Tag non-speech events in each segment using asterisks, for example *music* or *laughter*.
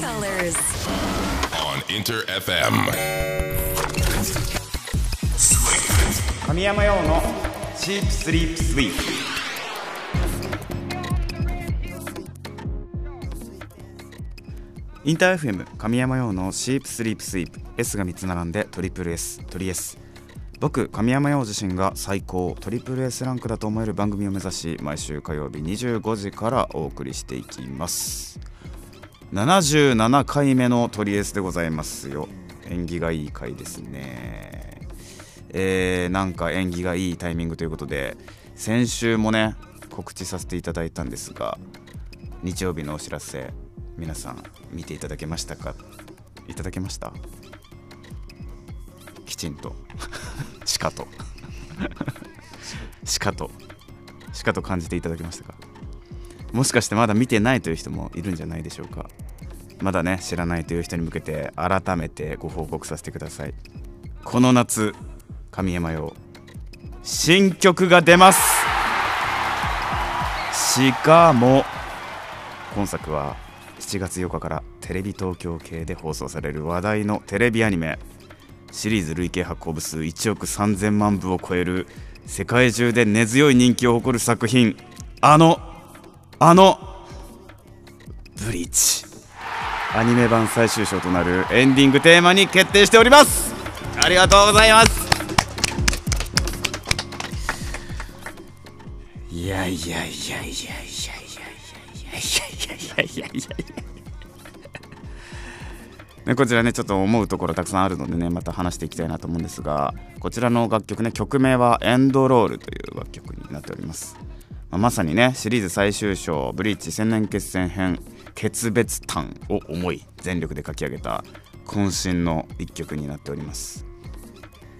colors. on Inter FM. 神山用のシープスリープスイープインター FM 神山用のシープスリープスイープ S が3つ並んでトリプル S トリ S 僕神山陽自身が最高トリプル S ランクだと思える番組を目指し毎週火曜日25時からお送りしていきます77回目のトリ S でございますよ。縁起がいい回ですね。えー、なんか縁起がいいタイミングということで先週もね告知させていただいたんですが日曜日のお知らせ皆さん見ていただけましたか？いただけました？きちんと。*laughs* しかと。*laughs* しかと。しかと感じていただけましたか？もしかしてまだ見てないという人もいるんじゃないでしょうか。まだね知らないという人に向けて改めてご報告させてください。この夏神山用新曲が出ます。しかも今作は7月8日からテレビ東京系で放送される話題のテレビアニメシリーズ累計発行部数1億3000万部を超える世界中で根強い人気を誇る作品あのあのブリーチアニメ版最終章となるエンディングテーマに決定しております。ありがとうございます。いやいやいやいやいやいやいやいやいやいやいやいやいやね、こちらねちょっと思うところたくさんあるのでねまた話していきたいなと思うんですがこちらの楽曲ね曲名は「エンドロール」という楽曲になっております、まさにねシリーズ最終章「ブリーチ千年決戦編決別譚」を思い全力で書き上げた渾身の一曲になっております。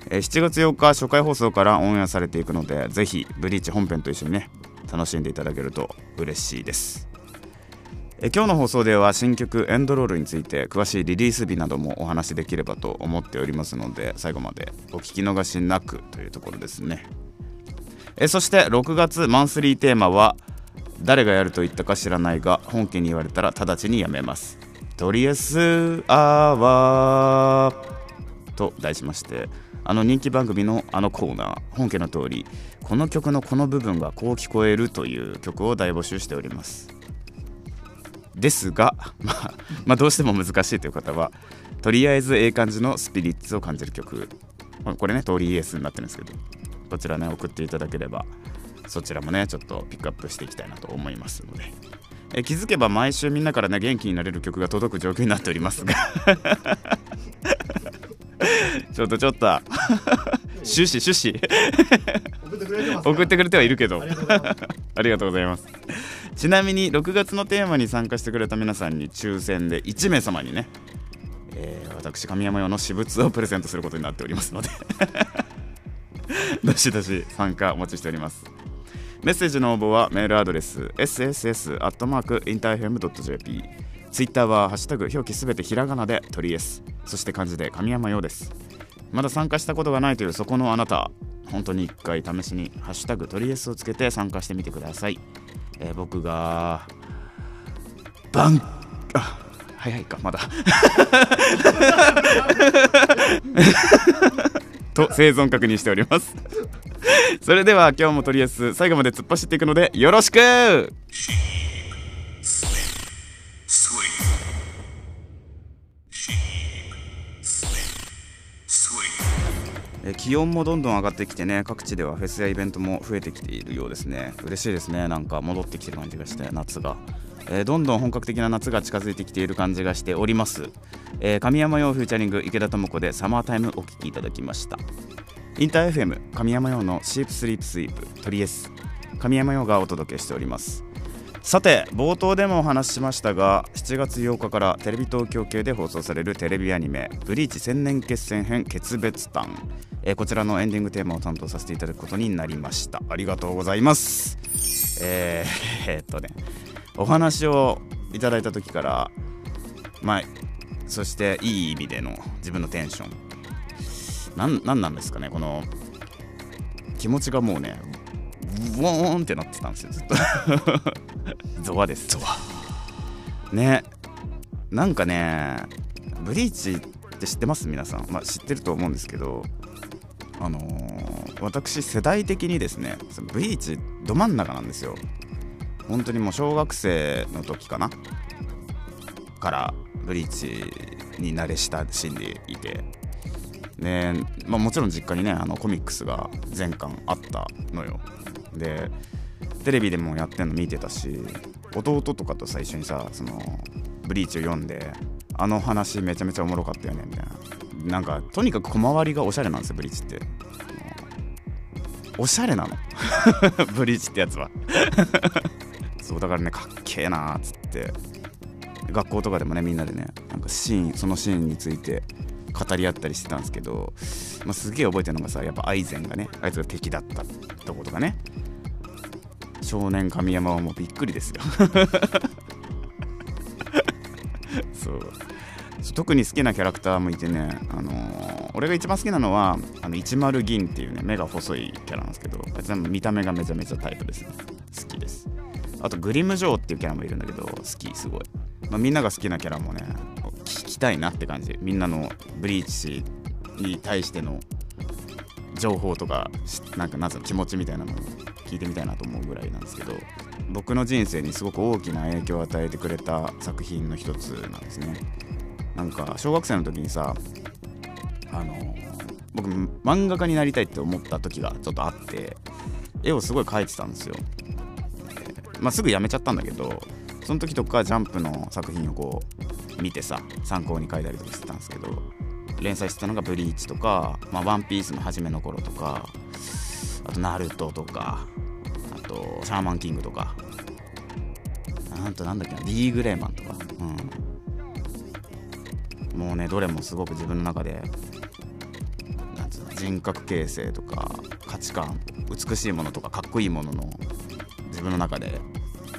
え7月8日初回放送からオンエアされていくのでぜひブリーチ本編と一緒にね楽しんでいただけると嬉しいです。え今日の放送では新曲「エンドロール」について詳しいリリース日などもお話しできればと思っておりますので最後までお聞き逃しなくというところですね。えそして6月マンスリーテーマは「誰がやると言ったか知らないが本家に言われたら直ちにやめます」とりあえずあわと題しましてあの人気番組のあのコーナー本家の通りこの曲のこの部分がこう聞こえるという曲を大募集しております。ですが、*laughs* まあ、まあどうしても難しいという方はとりあえずええ感じのスピリッツを感じる曲。これね通りイエスになってるんですけど。こちらね送っていただければそちらもねちょっとピックアップしていきたいなと思いますので。え気づけば毎週みんなからね元気になれる曲が届く状況になっておりますが。*laughs* ちょっとちょっと。趣旨趣旨送ってくれてはいるけど。ありがとうございます。ありがとうございます。ちなみに6月のテーマに参加してくれた皆さんに抽選で1名様にね、えー私神山用の私物をプレゼントすることになっておりますのでどしどし参加お待ちしております。メッセージの応募はメールアドレス sss.interfm.jp ツイッターはハッシュタグ表記すべてひらがなで鳥 S そして漢字で神山用です。まだ参加したことがないというそこのあなた本当に一回試しにハッシュタグ鳥 S をつけて参加してみてください、えー僕がバンあ早いかまだ。と生存確認しております。*laughs* それでは今日もとりあえず最後まで突っ走っていくのでよろしく!え気温もどんどん上がってきてね各地ではフェスやイベントも増えてきているようですね。嬉しいですね。なんか戻ってきてる感じがして夏が、えーどんどん本格的な夏が近づいてきている感じがしております、えー神山用フューチャリング池田智子でサマータイムお聴きいただきました。インター FM 神山用のシープスリープスイープトリエス神山用がお届けしております。さて冒頭でもお話ししましたが7月8日からテレビ東京系で放送されるテレビアニメ「ブリーチ千年決戦編決別譚」えーこちらのエンディングテーマを担当させていただくことになりました。ありがとうございます。えー、*laughs* えーっとね。お話をいただいた時からまあそしていい意味での自分のテンション。なんなんなんですかねこの気持ちがもうねウォーンってなってたんですよずっと。*laughs* ゾワです。ゾワ。ね。なんかねブリーチって知ってます？皆さん、まあ、知ってると思うんですけどあのー、私世代的にですねブリーチど真ん中なんですよ本当にもう小学生の時かな？からブリーチに慣れ親しんでいて。で、まあ、もちろん実家にねあのコミックスが全巻あったのよ。でテレビでもやってんの見てたし弟とかと最初にさそのブリーチを読んであの話めちゃめちゃおもろかったよねみたいな。なんかとにかく小回りがおしゃれなんですよブリーチって。おしゃれなの。*laughs* ブリーチってやつは。そうだからねかっけえなーっつって。学校とかでもねみんなでねなんかシーンそのシーンについて語り合ったりしてたんですけど、まあ、すげえ覚えてるのがさやっぱアイゼンがねあいつが敵だったとことかね少年神山はもうびっくりですよ。*laughs* そう。特に好きなキャラクターもいてね、あのー、俺が一番好きなのはあの10銀っていうね目が細いキャラなんですけど見た目がめちゃめちゃタイプですね。好きです。あとグリム・ジョーっていうキャラもいるんだけど好きすごい、まあ、みんなが好きなキャラもね聞きたいなって感じ。みんなのブリーチに対しての情報とかなんかなん気持ちみたいなのを聞いてみたいなと思うぐらいなんですけど僕の人生にすごく大きな影響を与えてくれた作品の一つなんですね。なんか小学生の時にさあの僕漫画家になりたいって思った時がちょっとあって絵をすごい描いてたんですよ、まあ、すぐやめちゃったんだけどその時とかジャンプの作品をこう見てさ参考に描いたりとかしてたんですけど連載してたのが「ブリーチ」とか「まあ、ワンピースの初めの頃とかあと「ナルト」とかあと「シャーマンキング」とかあとなんだっけな D グレーマンとか、うん、もうねどれもすごく自分の中で人格形成とか価値観美しいものとかかっこいいものの自分の中で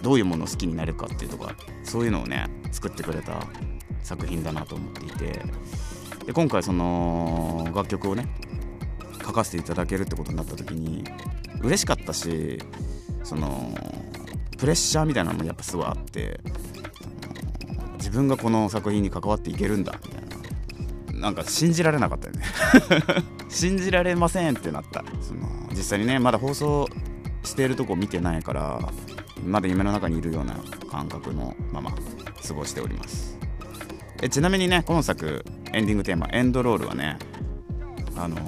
どういうものを好きになるかっていうとかそういうのをね作ってくれた作品だなと思っていてで今回その楽曲をね書かせていただけるってことになった時に嬉しかったしそのプレッシャーみたいなのもやっぱすごいあって自分がこの作品に関わっていけるんだみたいな。なんか信じられなかったよね。*laughs* 信じられませんってなった。その実際にねまだ放送してるとこ見てないからまだ夢の中にいるような感覚のまま過ごしております。えちなみにね今作エンディングテーマエンドロールはねあのー、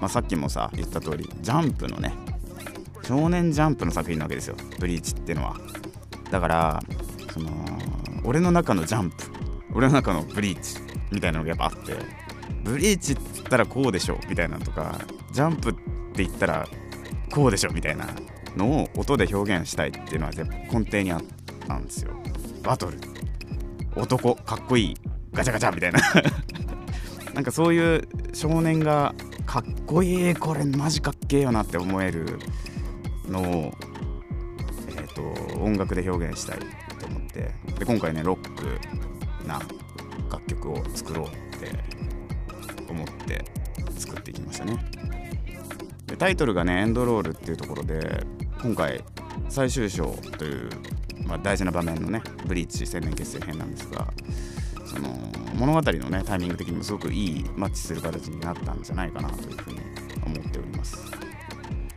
まあ、さっきもさ言った通りジャンプのね少年ジャンプの作品なわけですよ。ブリーチっていうのは。だからその俺の中のジャンプ俺の中のブリーチみたいなのがやっぱあってブリーチっつったらこうでしょみたいなのとかジャンプって言ったらこうでしょみたいなのを音で表現したいっていうのは根底にあったんですよ。バトル。男かっこいい。ガチャガチャみたいな。*laughs* なんかそういう少年がかっこいいこれマジかっけえよなって思えるのを、えーと、音楽で表現したいと思って。で今回ねロックな楽曲を作ろうって思って作っていきましたね。でタイトルがね「エンドロール」っていうところで今回最終章という、まあ、大事な場面のねブリーチ千年結成編なんですがその物語のねタイミング的にもすごくいいマッチする形になったんじゃないかなというふうに思っております。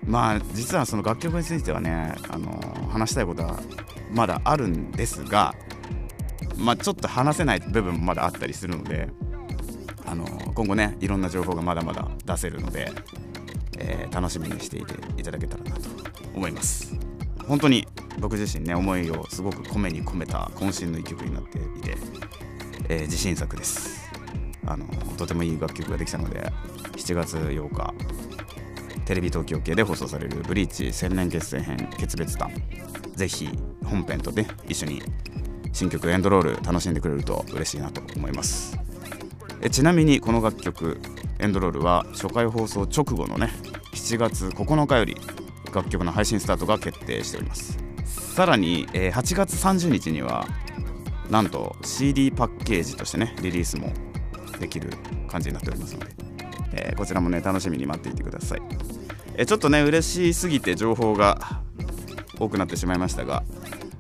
まあ実はその楽曲についてはねあの話したいことはまだあるんですがまあちょっと話せない部分もまだあったりするのであの今後ねいろんな情報がまだまだ出せるので、えー、楽しみにしていていただけたらなと思います。本当に僕自身ね思いをすごく込めに込めた渾身の一曲になっていて、えー、自信作です。あのとてもいい楽曲ができたので7月8日テレビ東京系で放送される「ブリーチ千年決戦編決別譚」ぜひ本編とね一緒に新曲エンドロール楽しんでくれると嬉しいなと思います。えちなみにこの楽曲エンドロールは初回放送直後のね7月9日より楽曲の配信スタートが決定しております。さらに、えー、8月30日にはなんと CD パッケージとしてねリリースもできる感じになっておりますので、えー、こちらもね楽しみに待っていてください、えー、ちょっとね嬉しすぎて情報が多くなってしまいましたが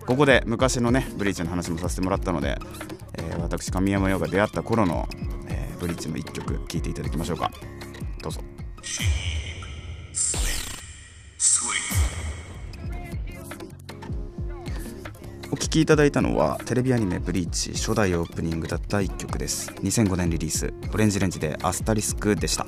ここで昔のねブリーチの話もさせてもらったので、えー私神山陽が出会った頃の、えブリーチの1曲聴いていただきましょうか。どうぞ。きいただいたのはテレビアニメ「ブリーチ」初代オープニングだった1曲です。2005年リリース。オレンジレンジでアスタリスクでした。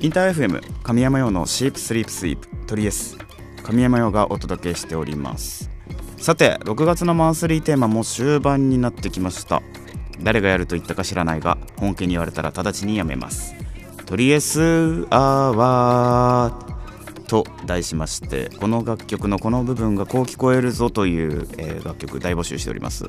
インター FM 神山用のシープスリープスイープ。トリエス。神山用がお届けしております。さて6月のマンスリーテーマも終盤になってきました。誰がやると言ったか知らないが本家に言われたら直ちにやめます。トリエスアワー。と題しましてこの楽曲のこの部分がこう聞こえるぞという、えー楽曲大募集しております。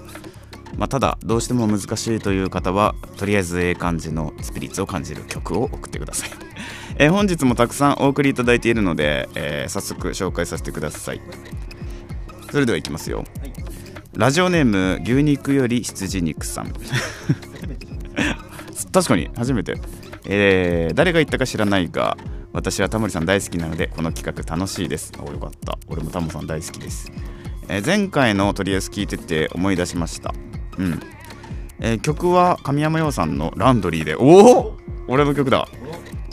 まあ、ただどうしても難しいという方はとりあえずええ感じのスピリッツを感じる曲を送ってください、*laughs* えー本日もたくさんお送りいただいているので、えー早速紹介させてください。それではいきますよ、ラジオネーム牛肉より羊肉さん。*laughs* 確かに初めて、えー誰が言ったか知らないが私はタモリさん大好きなのでこの企画楽しいです。およかった。俺もタモさん大好きです、えー前回のとりあえず聞いてて思い出しました。うん、えー曲は神山陽さんの「ランドリーで」おお俺の曲だ。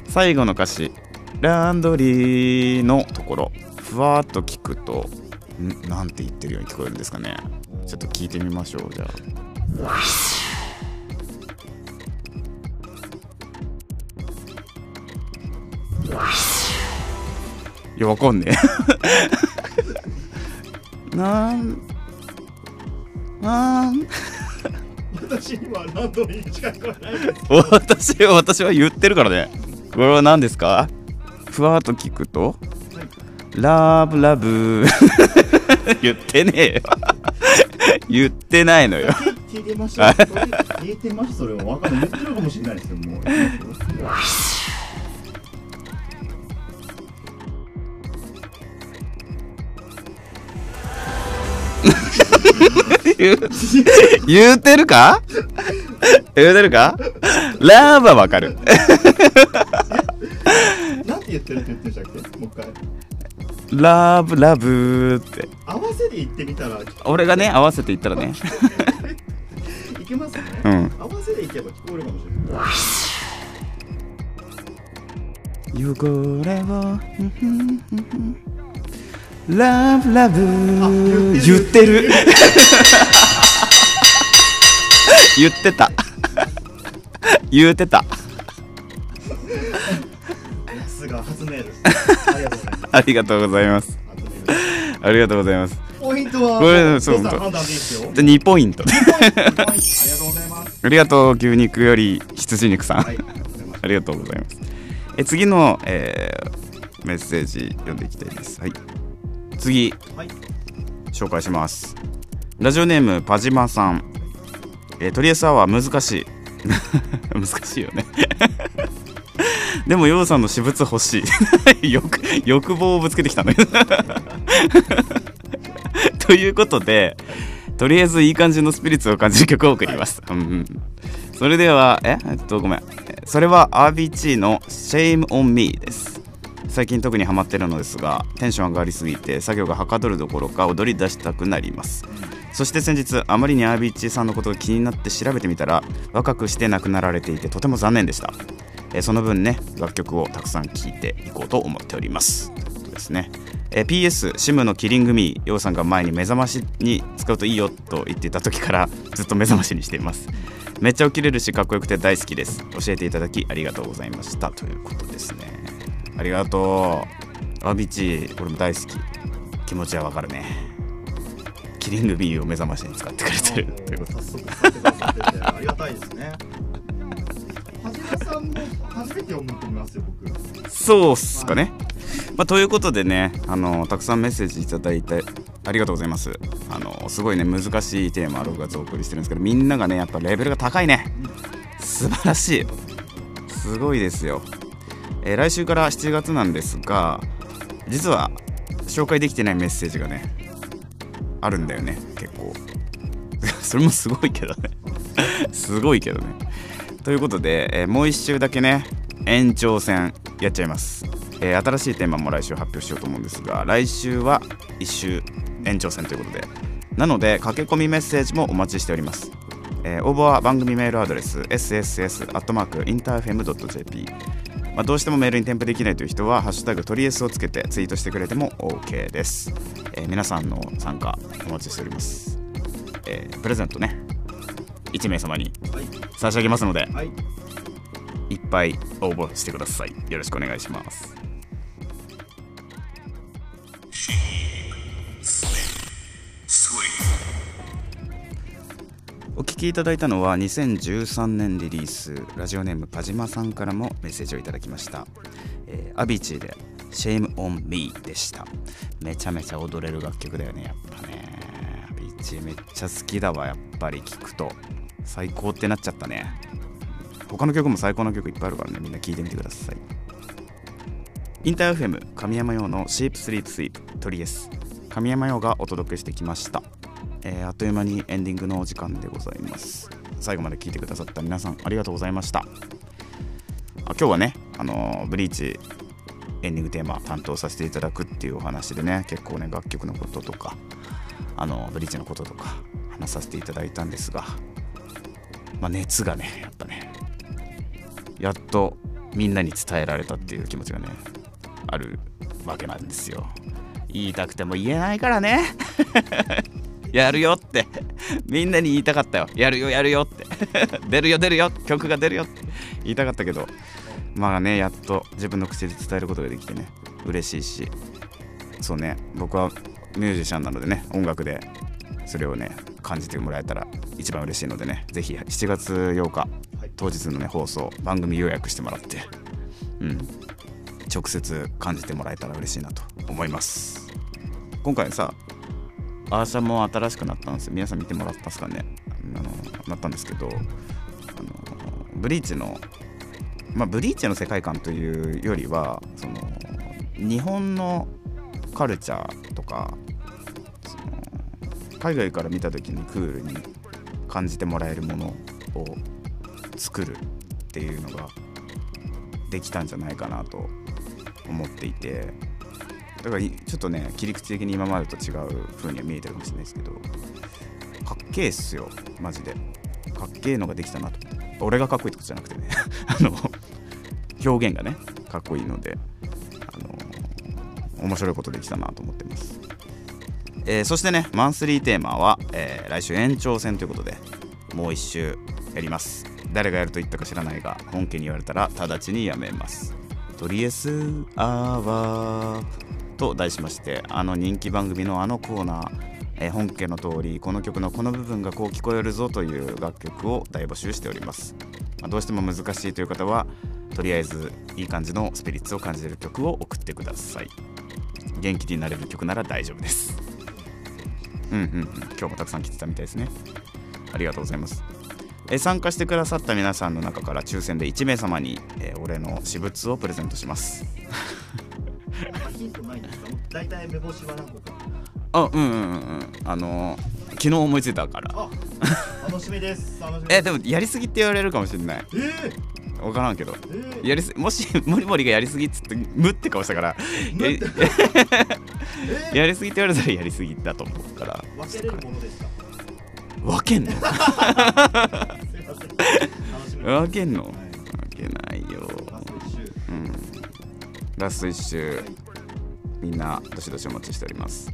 最後の歌詞「ランドリー」のところ。ふわっと聞くとん？なんて言ってるように聞こえるんですかね。ちょっと聞いてみましょうじゃあ。いやわかんねえ。*laughs* なんなん。私にはランドリーにしか聞こえない私は私は言ってるからね。これは何ですか？ふわっと聞くとラブラブ。*laughs* 言ってねえよ。*laughs* 言ってないのよ。聞いてました聞いてましたそれは分かんない。言ってるかもしれないですけども言う言うてるか？言うてるか？ラブはわかる。なんて言ってるって言ってましたっけ？もう一回。ラブラブって。合わせで言ってみたら。俺がね合わせて言ったらね。いけますね、うん。合わせでいけば聞こえるかもしれない。汚れをラブラブ言ってる *laughs* 言ってた。言ってた。さす。*laughs* が初メールです。ありがとうございます。ありがとうございます。ポイントはこれそう皆さん判断でいいですよ。じゃ2ポイント。ありがとうございます。ありがとう牛肉より羊肉さん、はいありがとうございます。ありがとうございます。え次の、えーメッセージ読んでいきたいです。はい。次。はい。紹介します。ラジオネームパジマさん、えー、トリエスアワー難しい。*laughs* 難しいよね。*laughs* でもヨウさんの私物欲しい。*laughs* 欲欲望をぶつけてきたのよ。ということでとりあえずいい感じのスピリッツを感じる曲を送ります、うんうん。それではえ？えっとごめん。それは RBC の Shame on Me です。最近特にハマってるのですがテンション上がりすぎて作業がはかどるどころか踊り出したくなりますそして先日あまりに RBC さんのことが気になって調べてみたら若くして亡くなられていてとても残念でした。えその分ね楽曲をたくさん聴いていこうと思っております。ということですね。え PS シムのキリングミーヨウさんが前に目覚ましに使うといいよと言っていた時からずっと目覚ましにしています。めっちゃ起きれるしかっこよくて大好きです。教えていただきありがとうございましたということですね。ありがとう。アビチ俺も大好き。気持ちはわかるね。キリングミーを目覚ましに使ってくれてる。ということありがたいですね。はじめさんも初めて思いますよ僕。そうっすかね。まあ、ということでねあのたくさんメッセージいただいてありがとうございます。あのすごいね難しいテーマ6月お送りしてるんですけどみんながねやっぱレベルが高いね。素晴らしい。すごいですよ、えー来週から7月なんですが実は紹介できてないメッセージがねあるんだよね。結構。*laughs* それもすごいけどね。*laughs* すごいけどね。ということで、えーもう1週だけね延長戦やっちゃいます、えー新しいテーマも来週発表しようと思うんですが来週は1週延長戦ということで。なので駆け込みメッセージもお待ちしております、えー応募は番組メールアドレス sss.interfm.jp まあ、どうしてもメールに添付できないという人は「ハッシュタグトリエス」をつけてツイートしてくれても OK です、えー皆さんの参加お待ちしております、えープレゼントね。1名様にはい。差し上げますのではい。いっぱい応募してください。よろしくお願いしますお聞きいただいたのは2013年リリースラジオネームパジマさんからもメッセージをいただきました、えーアビーチーで「Shame on Me」でした。めちゃめちゃ踊れる楽曲だよねやっぱね。アビーチーめっちゃ好きだわやっぱり聞くと。最高ってなっちゃったね。他の曲も最高の曲いっぱいあるからねみんな聴いてみてください。インターフェム神山用のシープスリープスイープトリエス神山用がお届けしてきました、えーあっという間にエンディングのお時間でございます。最後まで聞いてくださった皆さんありがとうございました。今日はねあのブリーチエンディングテーマ担当させていただくっていうお話でね結構ね楽曲のこととかあのブリーチのこととか話させていただいたんですがまあ熱がねやっぱねやっとみんなに伝えられたっていう気持ちがねあるわけなんですよ。言いたくても言えないからね。やるよって。みんなに言いたかったよ。やるよやるよって。出るよ出るよ。曲が出るよって。言いたかったけど。まあねやっと自分の口で伝えることができてね。嬉しいし。そうね。僕はミュージシャンなのでね。音楽で。それをね感じてもらえたら一番嬉しいのでね。ぜひ7月8日。当日のね放送番組予約してもらって。うん。直接感じてもらえたら嬉しいなと思います。今回さアーシャも新しくなったんです。よ皆さん見てもらったんですかね。あのなったんですけどあのブリーチのまあブリーチの世界観というよりはその日本のカルチャーとかその海外から見た時にクールに感じてもらえるものを作るっていうのができたんじゃないかなと思っていて。だからちょっとね切り口的に今までと違う風には見えてるかもしれないですけどかっけえっすよマジで。かっけえのができたなと。俺がかっこいいってことじゃなくてね *laughs* あの表現がねかっこいいのであの面白いことできたなと思ってます、えーそしてねマンスリーテーマは、えー来週延長戦ということでもう一周やります。誰がやると言ったか知らないが本家に言われたら直ちにやめます。とりあえずアワー。と題しましてあの人気番組のあのコーナー、えー本家の通りこの曲のこの部分がこう聞こえるぞという楽曲を大募集しております、まあどうしても難しいという方はとりあえずいい感じのスピリッツを感じる曲を送ってください。元気になれる曲なら大丈夫です。うんうんうん。今日もたくさん来てたみたいですね。ありがとうございます。え参加してくださった皆さんの中から抽選で1名様に、えー俺の私物をプレゼントします。ヒントないんですか大体目星は何個かあうんうんうんうん。あのー昨日思いついたから。あ楽しみです。楽しみ *laughs* えでもやりすぎって言われるかもしれない。え分からんけど。ー、えー、やりすもしモリモリがやりすぎっつって無って顔したから。*laughs* やりすぎって言われたらやりすぎだと思うから。ー、分けれるものですか？分けんの？*laughs* 分けんの？はい。分けないよ。ラスト一周。うん。ラスト1周みんなどしどしお待ちしております。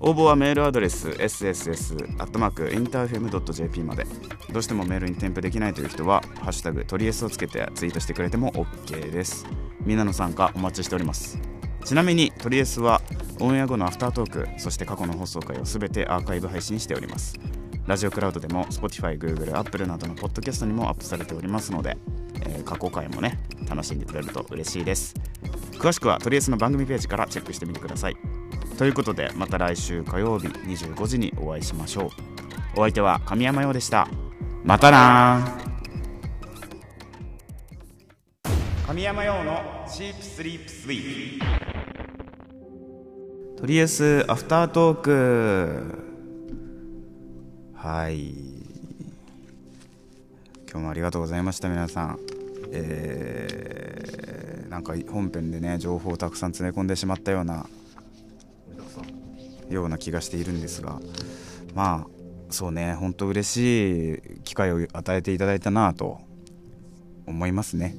応募はメールアドレス sss.interfm.jp まで。どうしてもメールに添付できないという人は「ハッシュタグトリエス」をつけてツイートしてくれても OK です。みんなの参加お待ちしております。ちなみにトリエスはオンエア後のアフタートークそして過去の放送回をすべてアーカイブ配信しております。ラジオクラウドでも Spotify、Google、Apple などのポッドキャストにもアップされておりますので、えー過去回もね楽しんでくれると嬉しいです。詳しくはトリエスの番組ページからチェックしてみてください。ということでまた来週火曜日25時にお会いしましょう。お相手は神山陽でした。またな神山陽のチープスリープスイープとりあえずアフタートーク。はい。今日もありがとうございました皆さん。えー。なんか本編でね情報をたくさん詰め込んでしまったようなような気がしているんですがまあそうね本当嬉しい機会を与えていただいたなと思いますね。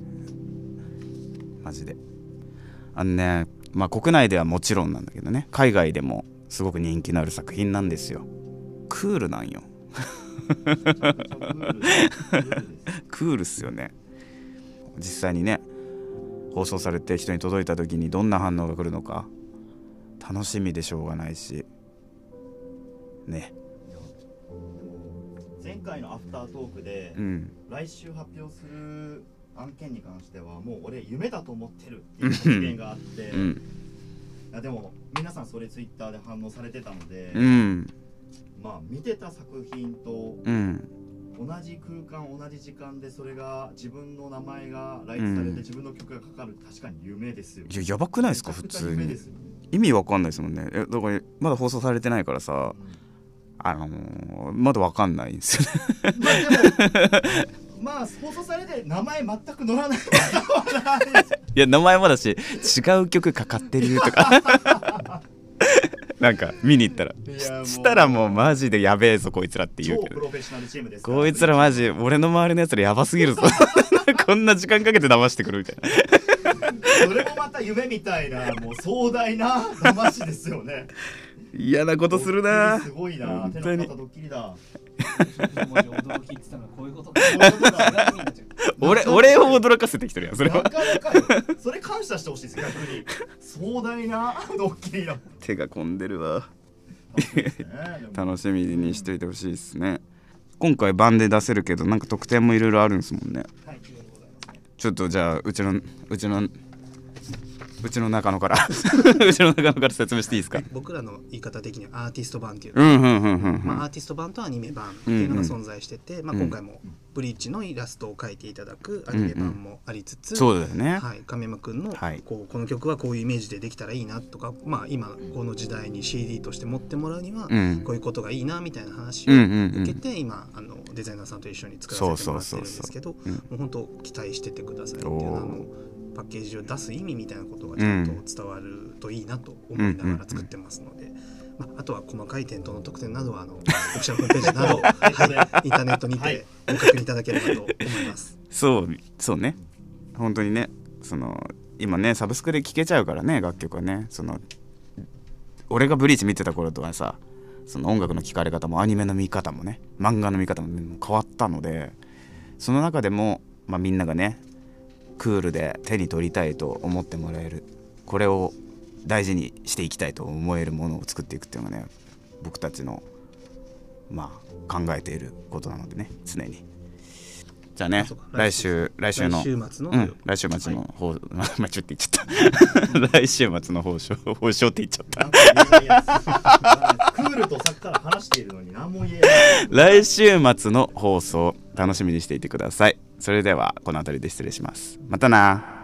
マジで。あのねまあ国内ではもちろんなんだけどね海外でもすごく人気のある作品なんですよ。クールなんよ。*laughs* クールっすよね。実際にね放送されて人に届いた時にどんな反応が来るのか楽しみでしょうがないし。ね。前回のアフタートークで、うん。来週発表する案件に関してはもう俺夢だと思ってるっていう発言があって、いうん。やでも皆さんそれツイッターで反応されてたので、うん。まあ見てた作品とうん同じ空間同じ時間でそれが自分の名前が来イされうん。て自分の曲がかかる確かに夢ですよ、いややばくないですか普通に。ね。意味わかんないですもんね。えだからまだ放送されてないからさあのーまだわかんないんですよね。まあ放送されて名前全く載らないいや名前もだし違う曲かかってるとか *laughs* なんか見に行ったらしたらもうマジでやべえぞこいつらって言う超けどこいつらマジ俺の周りのやつらやばすぎるぞ。こんな時間かけて騙してくるみたいな。それもまた夢みたいなもう壮大な騙しですよね。嫌なことするな。すごいな。手本当に。ドッキリだ *laughs* 俺俺を驚かせてきてるやんそれは。なかなかよそれ感謝してほしいです逆に壮大なドッキリだ。手が込んでるわ。楽しみにしておいてほしいですね。今回版で出せるけどなんか特典もいろいろあるんですもんね。ちょっとじゃあうちのうちのうちの中野から。*laughs* うちの中野から説明していいですか？僕らの言い方的にはアーティスト版っていうの、うんうんうんうんうん。まあ、アーティスト版とアニメ版っていうのが存在してて、まあ、うん。今回もブリーチのイラストを描いていただくアニメ版もありつつ、そうだよね。はい、亀山君のはい。こうこの曲はこういうイメージでできたらいいなとか、まあ、今この時代に CD として持ってもらうにはうん。こういうことがいいなみたいな話をうんうんうん。受けて今あのデザイナーさんと一緒に作らせてもらってるんですけどもう本当期待しててくださいっていうあのパッケージを出す意味みたいなことがちゃんと伝わるといいなと思いながら作ってますので。まあ、あとは細かい店頭の特典などはあのオフィシャルホームページなど、*laughs* はい、インターネットにはいてご確認いただければと思います。*laughs* そうそうね本当にねその今ねサブスクで聴けちゃうからね楽曲はねその俺がブリーチ見てた頃とはさその音楽の聴かれ方もアニメの見方もね漫画の見方も変わったのでその中でも、まあ、みんながねクールで手に取りたいと思ってもらえる。これを大事にしていきたいと思えるものを作っていくっていうのがね僕たちのまあ考えていることなのでね常に。じゃあね来週来週の来週末の、うん、来週末の放、まあちょっと言っちゃった。*laughs* 来週末の放送放送って言っちゃった。クールとさっきから話しているのに何も言えない。*laughs* 来週末の放送楽しみにしていてくださいそれではこの辺りで失礼します。またな。